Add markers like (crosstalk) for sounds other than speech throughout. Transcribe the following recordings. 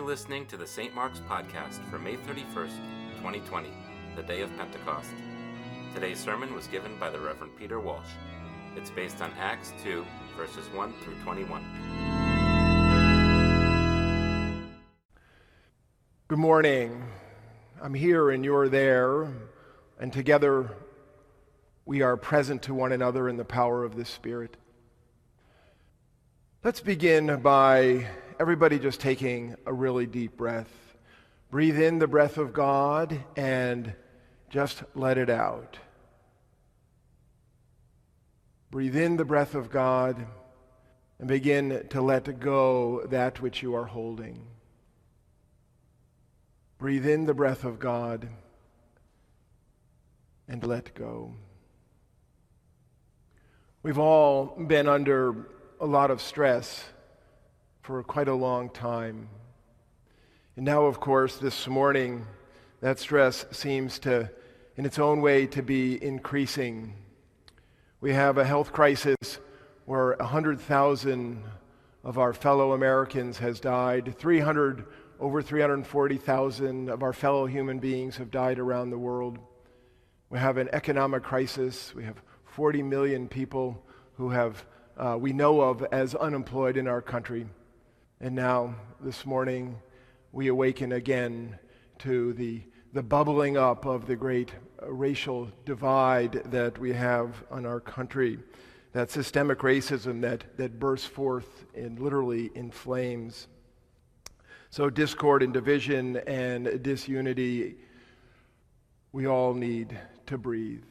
You're listening to the St. Mark's Podcast for May 31st, 2020, the day of Pentecost. Today's sermon was given by the Reverend Peter Walsh. It's based on Acts 2, verses 1 through 21. Good morning. I'm here and you're there, and together we are present to one another in the power of the Spirit. Let's begin by everybody just taking a really deep breath. Breathe in the breath of God and just let it out. Breathe in the breath of God and begin to let go that which you are holding. Breathe in the breath of God and let go. We've all been under a lot of stress for quite a long time. And now, of course, this morning, that stress seems to, in its own way, to be increasing. We have a health crisis where 100,000 of our fellow Americans has died. 300, over 340,000 of our fellow human beings have died around the world. We have an economic crisis. We have 40 million people who have, uh, we know of as unemployed in our country. And now, this morning, we awaken again to the, the bubbling up of the great racial divide that we have in our country, that systemic racism that, that bursts forth in literally in flames. So, discord and division and disunity, we all need to breathe.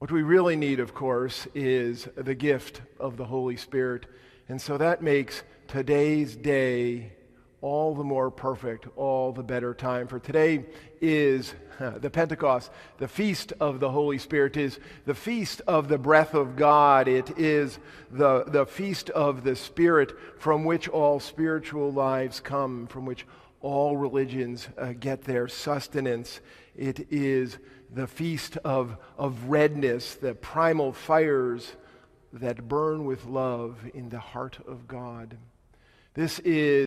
What we really need, of course, is the gift of the Holy Spirit. And so that makes today's day all the more perfect, all the better time. For today is the Pentecost, the feast of the Holy Spirit, is the feast of the breath of God. It is the, the feast of the Spirit from which all spiritual lives come, from which all religions uh, get their sustenance. It is the feast of, of redness, the primal fires that burn with love in the heart of God. This is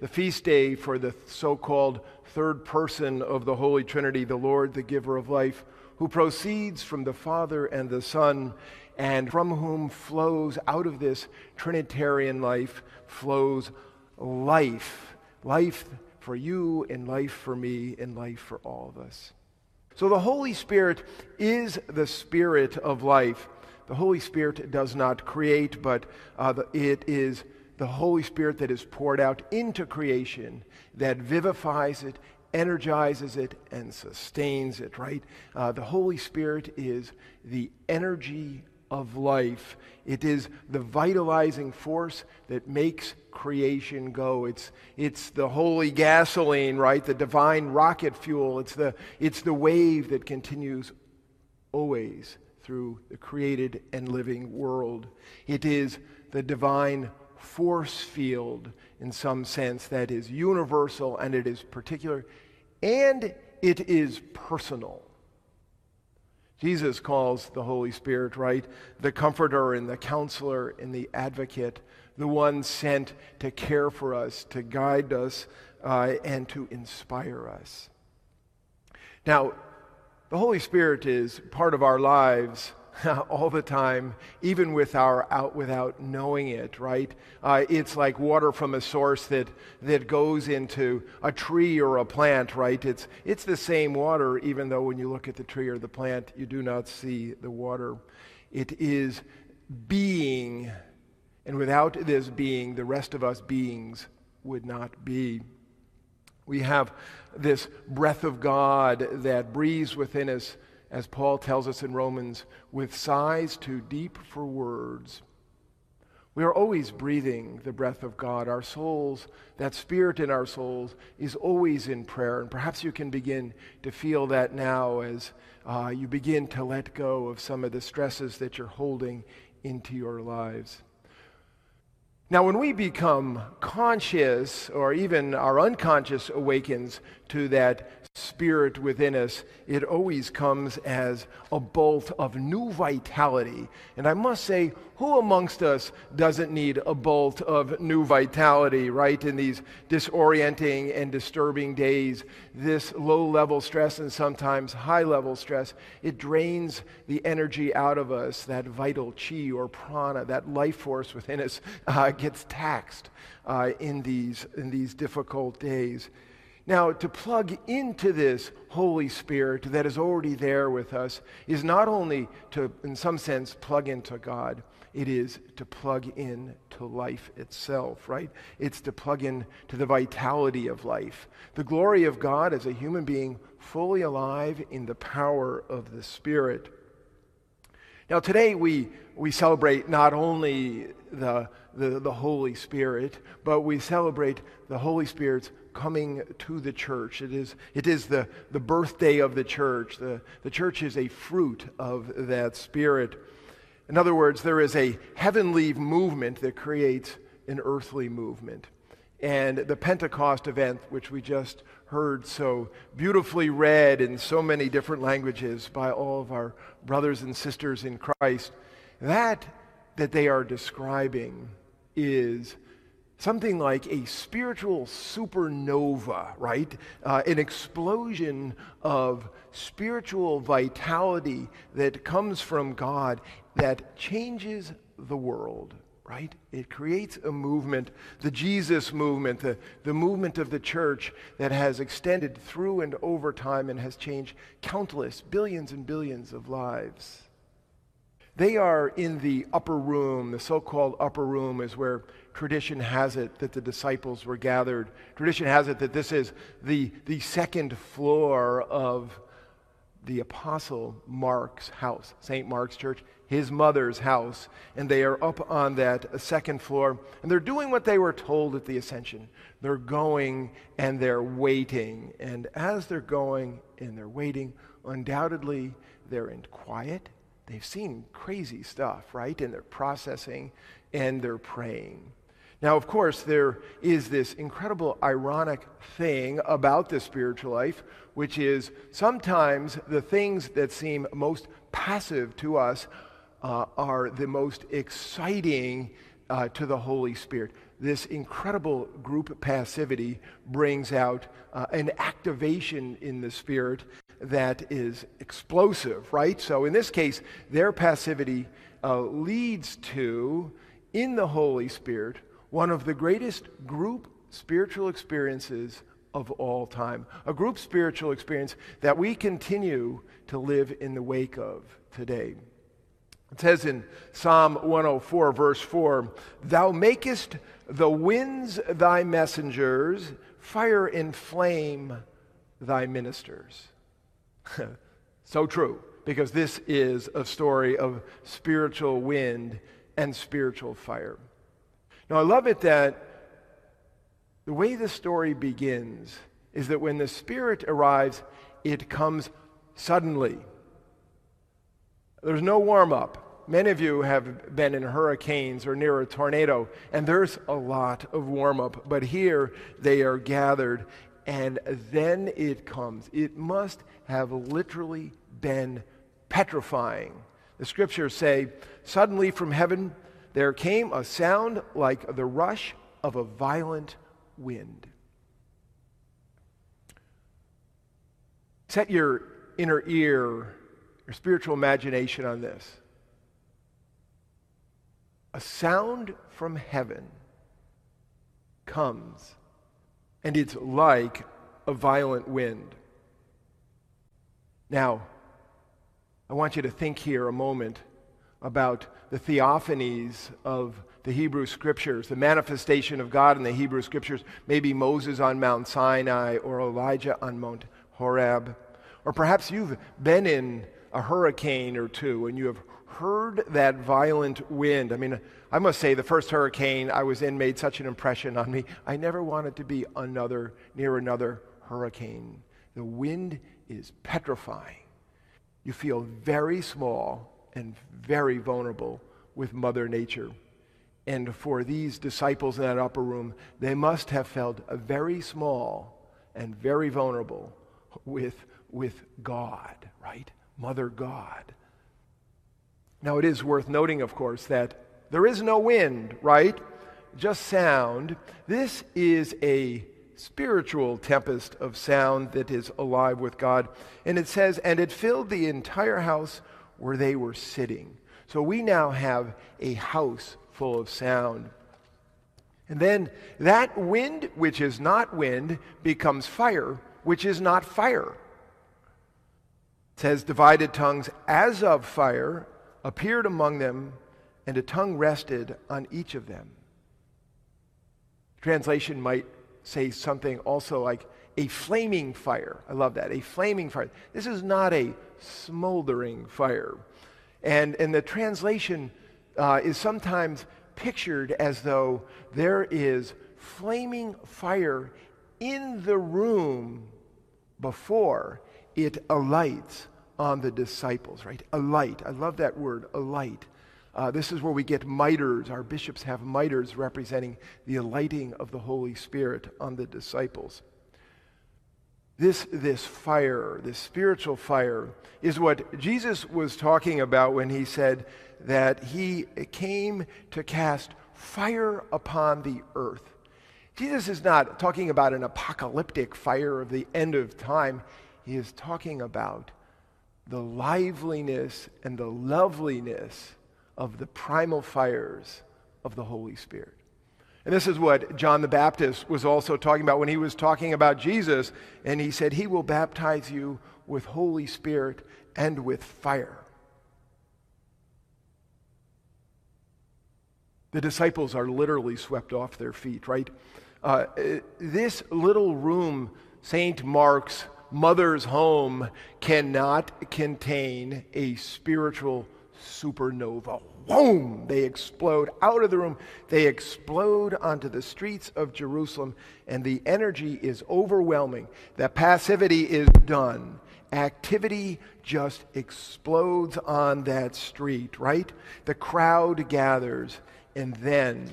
the feast day for the so called third person of the Holy Trinity, the Lord, the giver of life, who proceeds from the Father and the Son, and from whom flows out of this Trinitarian life, flows life. Life for you, and life for me, and life for all of us. So the Holy Spirit is the Spirit of life. The Holy Spirit does not create, but uh, it is the Holy Spirit that is poured out into creation that vivifies it, energizes it, and sustains it, right? Uh, the Holy Spirit is the energy of life. It is the vitalizing force that makes creation go. It's, it's the holy gasoline, right? The divine rocket fuel. It's the, it's the wave that continues always through the created and living world. It is the divine force field in some sense that is universal and it is particular and it is personal. Jesus calls the Holy Spirit, right? The comforter and the counselor and the advocate, the one sent to care for us, to guide us, uh, and to inspire us. Now, the Holy Spirit is part of our lives (laughs) all the time, even with our out without knowing it, right? Uh, it's like water from a source that, that goes into a tree or a plant, right? It's, it's the same water, even though when you look at the tree or the plant, you do not see the water. It is being, and without this being, the rest of us beings would not be. We have this breath of God that breathes within us as Paul tells us in Romans, with sighs too deep for words. We are always breathing the breath of God. Our souls, that spirit in our souls, is always in prayer. And perhaps you can begin to feel that now as uh, you begin to let go of some of the stresses that you're holding into your lives. Now, when we become conscious, or even our unconscious awakens to that spirit within us, it always comes as a bolt of new vitality. And I must say, who amongst us doesn't need a bolt of new vitality, right? In these disorienting and disturbing days, this low level stress and sometimes high level stress, it drains the energy out of us. That vital chi or prana, that life force within us, (laughs) uh, gets taxed uh, in, these, in these difficult days. Now, to plug into this Holy Spirit that is already there with us is not only to, in some sense, plug into God, it is to plug in to life itself, right? It's to plug in to the vitality of life. The glory of God as a human being fully alive in the power of the Spirit. Now, today we, we celebrate not only the, the, the Holy Spirit, but we celebrate the Holy Spirit's coming to the church. It is, it is the, the birthday of the church. The, the church is a fruit of that spirit. In other words, there is a heavenly movement that creates an earthly movement. And the Pentecost event, which we just heard so beautifully read in so many different languages by all of our brothers and sisters in Christ, that that they are describing is something like a spiritual supernova, right? Uh, an explosion of spiritual vitality that comes from God that changes the world, right? It creates a movement, the Jesus movement, the, the movement of the church that has extended through and over time and has changed countless, billions and billions of lives. They are in the upper room. The so called upper room is where tradition has it that the disciples were gathered. Tradition has it that this is the, the second floor of the apostle Mark's house, St. Mark's Church, his mother's house. And they are up on that second floor. And they're doing what they were told at the ascension. They're going and they're waiting. And as they're going and they're waiting, undoubtedly they're in quiet they've seen crazy stuff, right? And they're processing and they're praying. Now, of course, there is this incredible ironic thing about the spiritual life, which is sometimes the things that seem most passive to us uh, are the most exciting uh, to the Holy Spirit. This incredible group passivity brings out uh, an activation in the Spirit that is explosive, right? So in this case, their passivity uh, leads to, in the Holy Spirit, one of the greatest group spiritual experiences of all time. A group spiritual experience that we continue to live in the wake of today. It says in Psalm 104, verse 4 Thou makest the winds thy messengers, fire and flame thy ministers. (laughs) so true, because this is a story of spiritual wind and spiritual fire. Now, I love it that the way the story begins is that when the Spirit arrives, it comes suddenly. There's no warm up. Many of you have been in hurricanes or near a tornado, and there's a lot of warm up. But here they are gathered, and then it comes. It must have literally been petrifying. The scriptures say, Suddenly from heaven there came a sound like the rush of a violent wind. Set your inner ear, your spiritual imagination on this. A sound from heaven comes and it's like a violent wind. Now, I want you to think here a moment about the theophanies of the Hebrew Scriptures, the manifestation of God in the Hebrew Scriptures, maybe Moses on Mount Sinai or Elijah on Mount Horeb. Or perhaps you've been in a hurricane or two and you have heard that violent wind. I mean, I must say, the first hurricane I was in made such an impression on me. I never wanted to be another near another hurricane. The wind is petrifying. You feel very small and very vulnerable with Mother Nature. And for these disciples in that upper room, they must have felt very small and very vulnerable with, with God, right? Mother God. Now, it is worth noting, of course, that there is no wind, right? Just sound. This is a spiritual tempest of sound that is alive with God. And it says, and it filled the entire house where they were sitting. So we now have a house full of sound. And then that wind, which is not wind, becomes fire, which is not fire. Says, divided tongues as of fire appeared among them, and a tongue rested on each of them. Translation might say something also like a flaming fire. I love that. A flaming fire. This is not a smoldering fire. And, and the translation uh, is sometimes pictured as though there is flaming fire in the room before it alights on the disciples, right? A light. I love that word, a light. Uh, this is where we get miters. Our bishops have miters representing the alighting of the Holy Spirit on the disciples. This, this fire, this spiritual fire, is what Jesus was talking about when he said that he came to cast fire upon the earth. Jesus is not talking about an apocalyptic fire of the end of time. He is talking about the liveliness and the loveliness of the primal fires of the Holy Spirit. And this is what John the Baptist was also talking about when he was talking about Jesus. And he said, He will baptize you with Holy Spirit and with fire. The disciples are literally swept off their feet, right? Uh, this little room, St. Mark's mother's home, cannot contain a spiritual supernova. Boom! They explode out of the room. They explode onto the streets of Jerusalem, and the energy is overwhelming. The passivity is done. Activity just explodes on that street, right? The crowd gathers, and then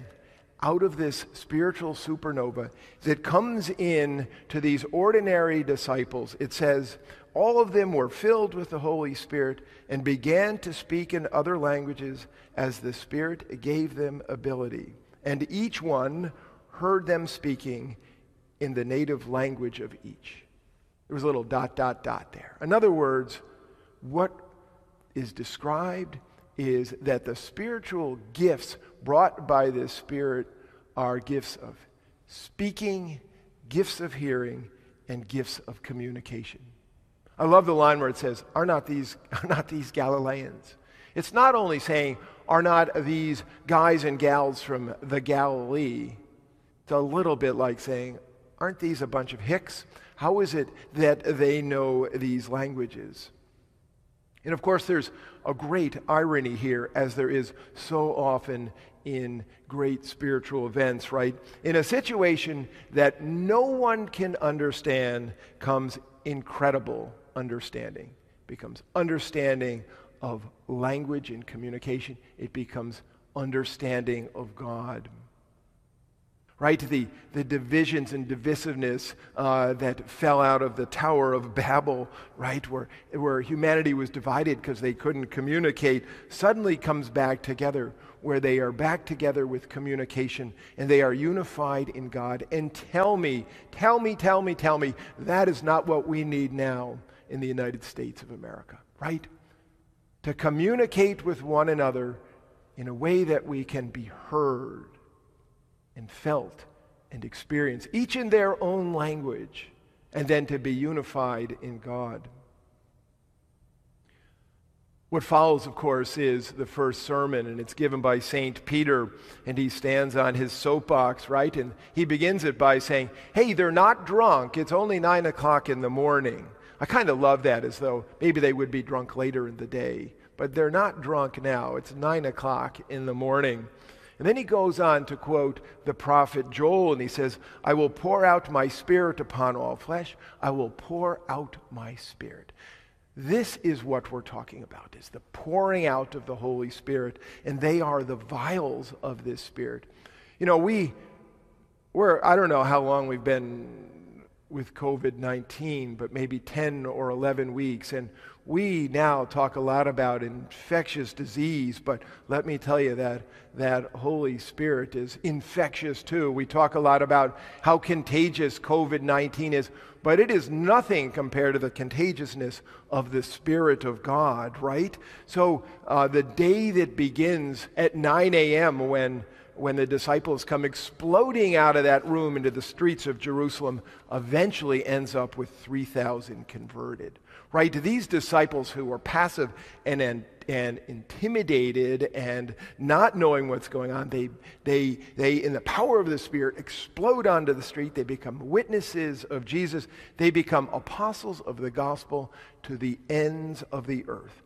out of this spiritual supernova that comes in to these ordinary disciples, it says, all of them were filled with the Holy Spirit and began to speak in other languages as the Spirit gave them ability. And each one heard them speaking in the native language of each. There was a little dot, dot, dot there. In other words, what is described is that the spiritual gifts brought by the Spirit are gifts of speaking, gifts of hearing, and gifts of communication. I love the line where it says, Are not these, (laughs) are not these Galileans? It's not only saying, Are not these guys and gals from the Galilee? It's a little bit like saying, Aren't these a bunch of hicks? How is it that they know these languages? And of course, there's a great irony here, as there is so often in great spiritual events, right? In a situation that no one can understand comes incredible understanding. Becomes understanding of language and communication. It becomes understanding of God right? The, the divisions and divisiveness uh, that fell out of the Tower of Babel, right? Where, where humanity was divided because they couldn't communicate, suddenly comes back together, where they are back together with communication and they are unified in God. And tell me, tell me, tell me, tell me, that is not what we need now in the United States of America, right? To communicate with one another in a way that we can be heard and felt and experienced, each in their own language, and then to be unified in God. What follows, of course, is the first sermon, and it's given by St. Peter, and he stands on his soapbox, right? And he begins it by saying, Hey, they're not drunk. It's only nine o'clock in the morning. I kind of love that as though maybe they would be drunk later in the day, but they're not drunk now. It's nine o'clock in the morning. And then he goes on to quote the prophet Joel, and he says, I will pour out my spirit upon all flesh. I will pour out my spirit. This is what we're talking about, is the pouring out of the Holy Spirit, and they are the vials of this Spirit. You know, we, we're, I don't know how long we've been with COVID 19, but maybe 10 or 11 weeks, and we now talk a lot about infectious disease, but let me tell you that that Holy Spirit is infectious too. We talk a lot about how contagious COVID 19 is but it is nothing compared to the contagiousness of the Spirit of God, right? So uh, the day that begins at 9 a.m. when when the disciples come exploding out of that room into the streets of Jerusalem eventually ends up with 3,000 converted. Right? These disciples who were passive and, and and intimidated and not knowing what's going on, they, they, they, in the power of the Spirit, explode onto the street. They become witnesses of Jesus. They become apostles of the gospel to the ends of the earth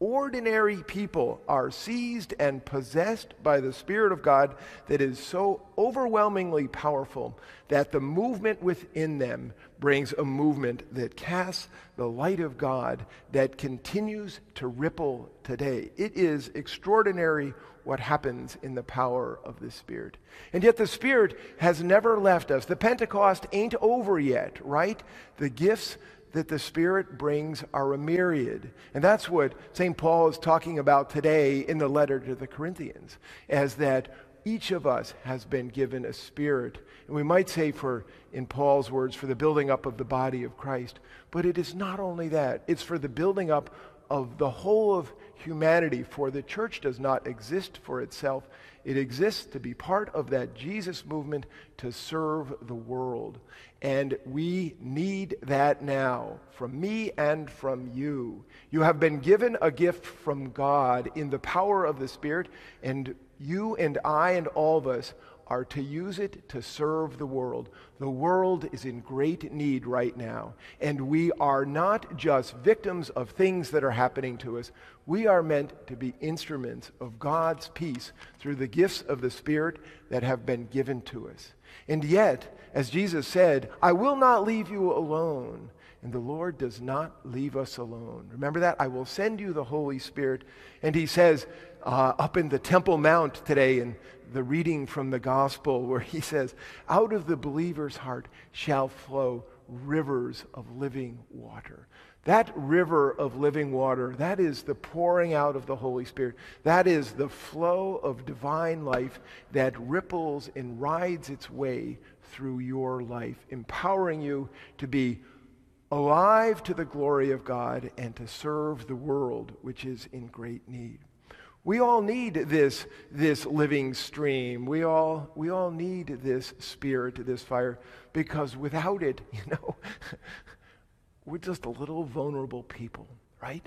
ordinary people are seized and possessed by the Spirit of God that is so overwhelmingly powerful that the movement within them brings a movement that casts the light of God that continues to ripple today. It is extraordinary what happens in the power of the Spirit. And yet the Spirit has never left us. The Pentecost ain't over yet, right? The gifts that the Spirit brings are a myriad. And that's what St. Paul is talking about today in the letter to the Corinthians, as that each of us has been given a spirit. And we might say, for, in Paul's words, for the building up of the body of Christ. But it is not only that, it's for the building up of the whole of humanity, for the church does not exist for itself. It exists to be part of that Jesus movement to serve the world. And we need that now from me and from you. You have been given a gift from God in the power of the Spirit, and you and I and all of us are to use it to serve the world. The world is in great need right now, and we are not just victims of things that are happening to us. We are meant to be instruments of God's peace through the gifts of the Spirit that have been given to us. And yet, as Jesus said, I will not leave you alone. And the Lord does not leave us alone. Remember that? I will send you the Holy Spirit. And he says, uh, up in the Temple Mount today in the reading from the gospel where he says, Out of the believer's heart shall flow rivers of living water. That river of living water, that is the pouring out of the Holy Spirit. That is the flow of divine life that ripples and rides its way through your life, empowering you to be alive to the glory of God and to serve the world, which is in great need. We all need this, this living stream. We all, we all need this spirit, this fire, because without it, (laughs) you know, we're just a little vulnerable people, right?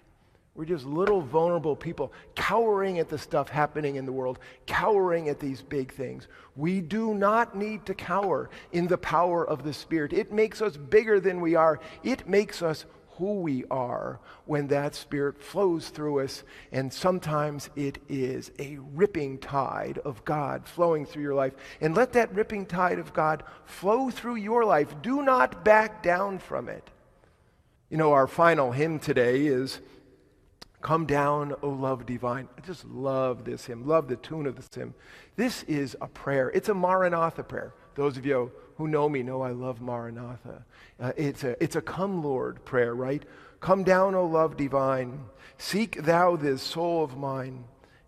We're just little vulnerable people cowering at the stuff happening in the world, cowering at these big things. We do not need to cower in the power of the Spirit. It makes us bigger than we are, it makes us who we are when that Spirit flows through us. And sometimes it is a ripping tide of God flowing through your life. And let that ripping tide of God flow through your life. Do not back down from it. You know, our final hymn today is Come Down, O Love Divine. I just love this hymn, love the tune of this hymn. This is a prayer, it's a Maranatha prayer. Those of you who know me know I love Maranatha. Uh, it's, a, it's a come, Lord prayer, right? Come down, O love divine. Seek thou this soul of mine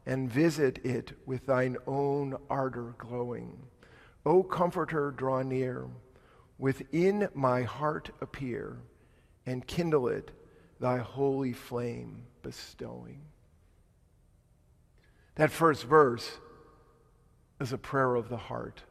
and visit it with thine own ardor glowing. O Comforter, draw near. Within my heart appear and kindle it, thy holy flame bestowing. That first verse is a prayer of the heart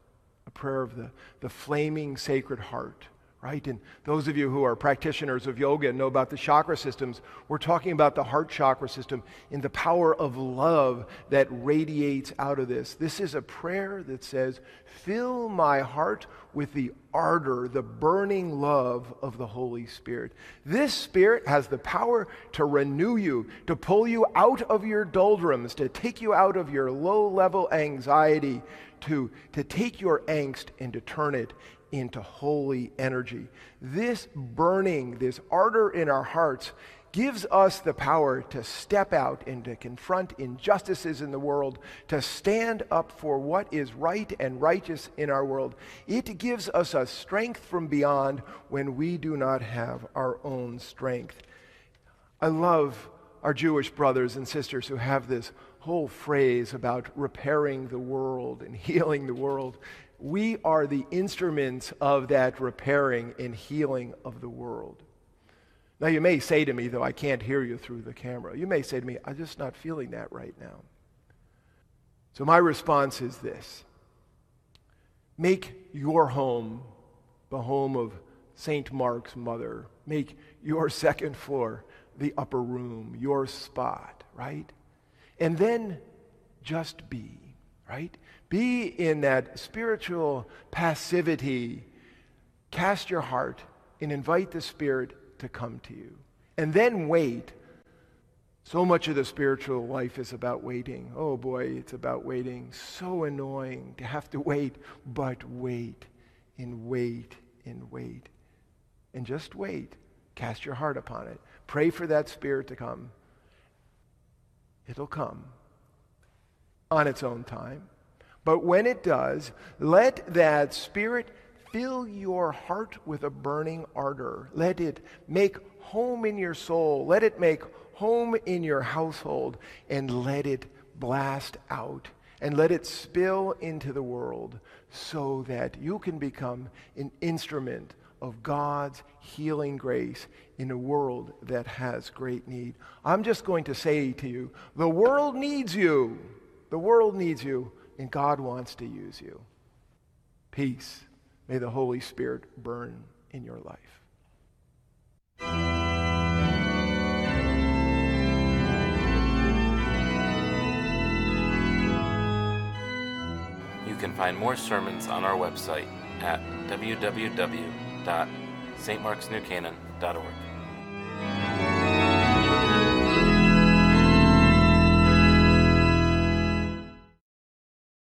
a prayer of the, the flaming sacred heart, right? And those of you who are practitioners of yoga and know about the chakra systems, we're talking about the heart chakra system and the power of love that radiates out of this. This is a prayer that says, Fill my heart with the ardor, the burning love of the Holy Spirit. This Spirit has the power to renew you, to pull you out of your doldrums, to take you out of your low level anxiety, to, to take your angst and to turn it into holy energy. This burning, this ardor in our hearts gives us the power to step out and to confront injustices in the world, to stand up for what is right and righteous in our world. It gives us a strength from beyond when we do not have our own strength. I love our Jewish brothers and sisters who have this whole phrase about repairing the world and (laughs) healing the world. We are the instruments of that repairing and healing of the world. Now, you may say to me, though I can't hear you through the camera, you may say to me, I'm just not feeling that right now. So, my response is this Make your home the home of St. Mark's mother. Make your (laughs) second floor the upper room, your spot, right? And then just be, right? Be in that spiritual passivity. Cast your heart and invite the Spirit to come to you. And then wait. So much of the spiritual life is about waiting. Oh boy, it's about waiting. So annoying to have to wait, but wait and wait and wait. And just wait. Cast your heart upon it. Pray for that Spirit to come. It'll come on its own time. But when it does, let that Spirit fill your heart with a burning ardor. Let it make home in your soul. Let it make home in your household. And let it blast out. And let it spill into the world so that you can become an instrument of God's healing grace in a world that has great need. I'm just going to say to you the world needs you. The world needs you, and God wants to use you. Peace. May the Holy Spirit burn in your life. You can find more sermons on our website at www.stmarksnewcanaan.org.